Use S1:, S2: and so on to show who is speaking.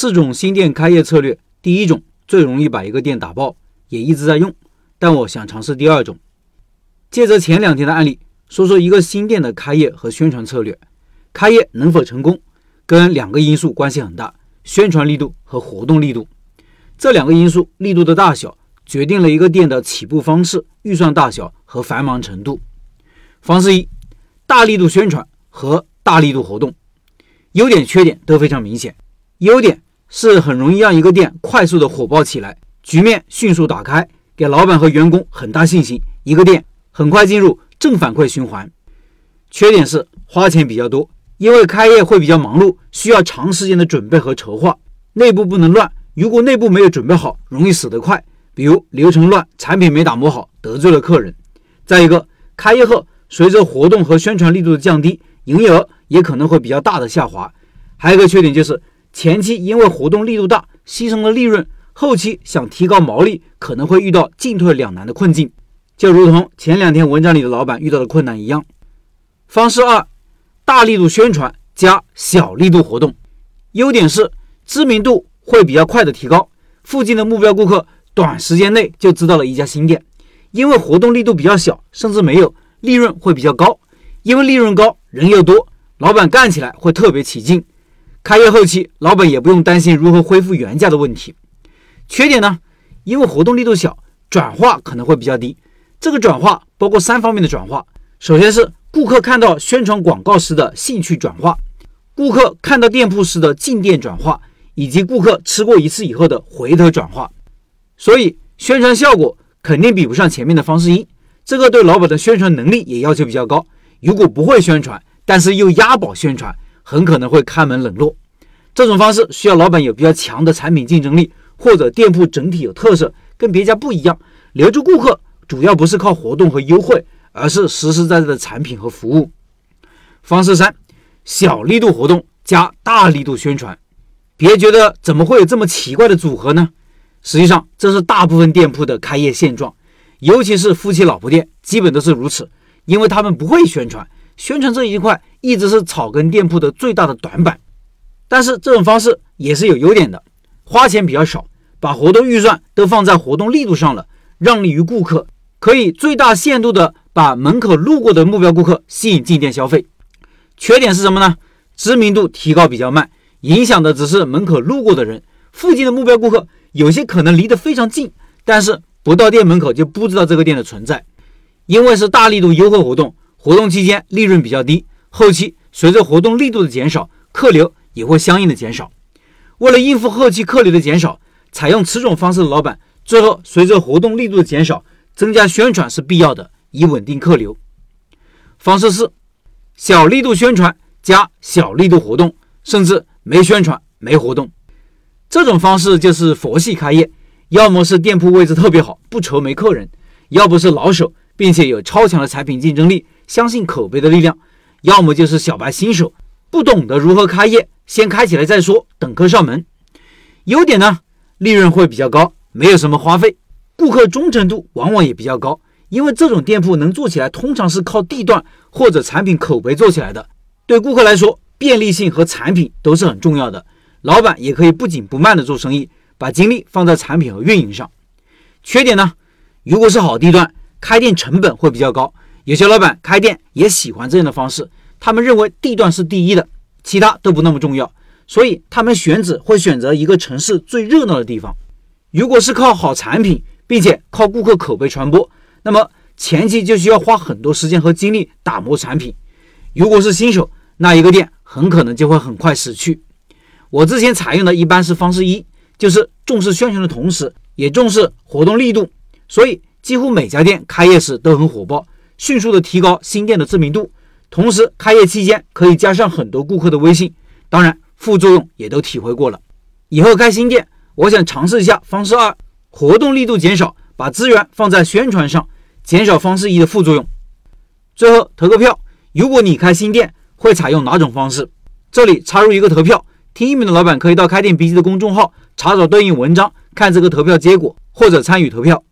S1: 四种新店开业策略，第一种最容易把一个店打爆，也一直在用，但我想尝试第二种。借着前两天的案例，说说一个新店的开业和宣传策略。开业能否成功，跟两个因素关系很大：宣传力度和活动力度。这两个因素力度的大小，决定了一个店的起步方式、预算大小和繁忙程度。方式一：大力度宣传和大力度活动，优点缺点都非常明显。优点是很容易让一个店快速的火爆起来，局面迅速打开，给老板和员工很大信心，一个店很快进入正反馈循环。缺点是花钱比较多，因为开业会比较忙碌，需要长时间的准备和筹划，内部不能乱。如果内部没有准备好，容易死得快。比如流程乱，产品没打磨好，得罪了客人。再一个，开业后随着活动和宣传力度的降低，营业额也可能会比较大的下滑。还有一个缺点就是。前期因为活动力度大，牺牲了利润，后期想提高毛利，可能会遇到进退两难的困境，就如同前两天文章里的老板遇到的困难一样。方式二，大力度宣传加小力度活动，优点是知名度会比较快的提高，附近的目标顾客短时间内就知道了一家新店，因为活动力度比较小，甚至没有，利润会比较高，因为利润高，人又多，老板干起来会特别起劲。开业后期，老板也不用担心如何恢复原价的问题。缺点呢？因为活动力度小，转化可能会比较低。这个转化包括三方面的转化：首先是顾客看到宣传广告时的兴趣转化，顾客看到店铺时的进店转化，以及顾客吃过一次以后的回头转化。所以宣传效果肯定比不上前面的方式一。这个对老板的宣传能力也要求比较高。如果不会宣传，但是又押宝宣传。很可能会开门冷落，这种方式需要老板有比较强的产品竞争力，或者店铺整体有特色，跟别家不一样。留住顾客主要不是靠活动和优惠，而是实实在在的产品和服务。方式三：小力度活动加大力度宣传。别觉得怎么会有这么奇怪的组合呢？实际上这是大部分店铺的开业现状，尤其是夫妻老婆店，基本都是如此，因为他们不会宣传。宣传这一块一直是草根店铺的最大的短板，但是这种方式也是有优点的，花钱比较少，把活动预算都放在活动力度上了，让利于顾客，可以最大限度的把门口路过的目标顾客吸引进店消费。缺点是什么呢？知名度提高比较慢，影响的只是门口路过的人，附近的目标顾客有些可能离得非常近，但是不到店门口就不知道这个店的存在，因为是大力度优惠活动。活动期间利润比较低，后期随着活动力度的减少，客流也会相应的减少。为了应付后期客流的减少，采用此种方式的老板，最后随着活动力度的减少，增加宣传是必要的，以稳定客流。方式四：小力度宣传加小力度活动，甚至没宣传没活动。这种方式就是佛系开业，要么是店铺位置特别好，不愁没客人；要不是老手，并且有超强的产品竞争力。相信口碑的力量，要么就是小白新手不懂得如何开业，先开起来再说，等客上门。优点呢，利润会比较高，没有什么花费，顾客忠诚度往往也比较高。因为这种店铺能做起来，通常是靠地段或者产品口碑做起来的。对顾客来说，便利性和产品都是很重要的。老板也可以不紧不慢的做生意，把精力放在产品和运营上。缺点呢，如果是好地段，开店成本会比较高。有些老板开店也喜欢这样的方式，他们认为地段是第一的，其他都不那么重要，所以他们选址会选择一个城市最热闹的地方。如果是靠好产品，并且靠顾客口碑传播，那么前期就需要花很多时间和精力打磨产品。如果是新手，那一个店很可能就会很快死去。我之前采用的一般是方式一，就是重视宣传的同时，也重视活动力度，所以几乎每家店开业时都很火爆。迅速的提高新店的知名度，同时开业期间可以加上很多顾客的微信，当然副作用也都体会过了。以后开新店，我想尝试一下方式二，活动力度减少，把资源放在宣传上，减少方式一的副作用。最后投个票，如果你开新店，会采用哪种方式？这里插入一个投票，听音频的老板可以到开店笔记的公众号查找对应文章，看这个投票结果或者参与投票。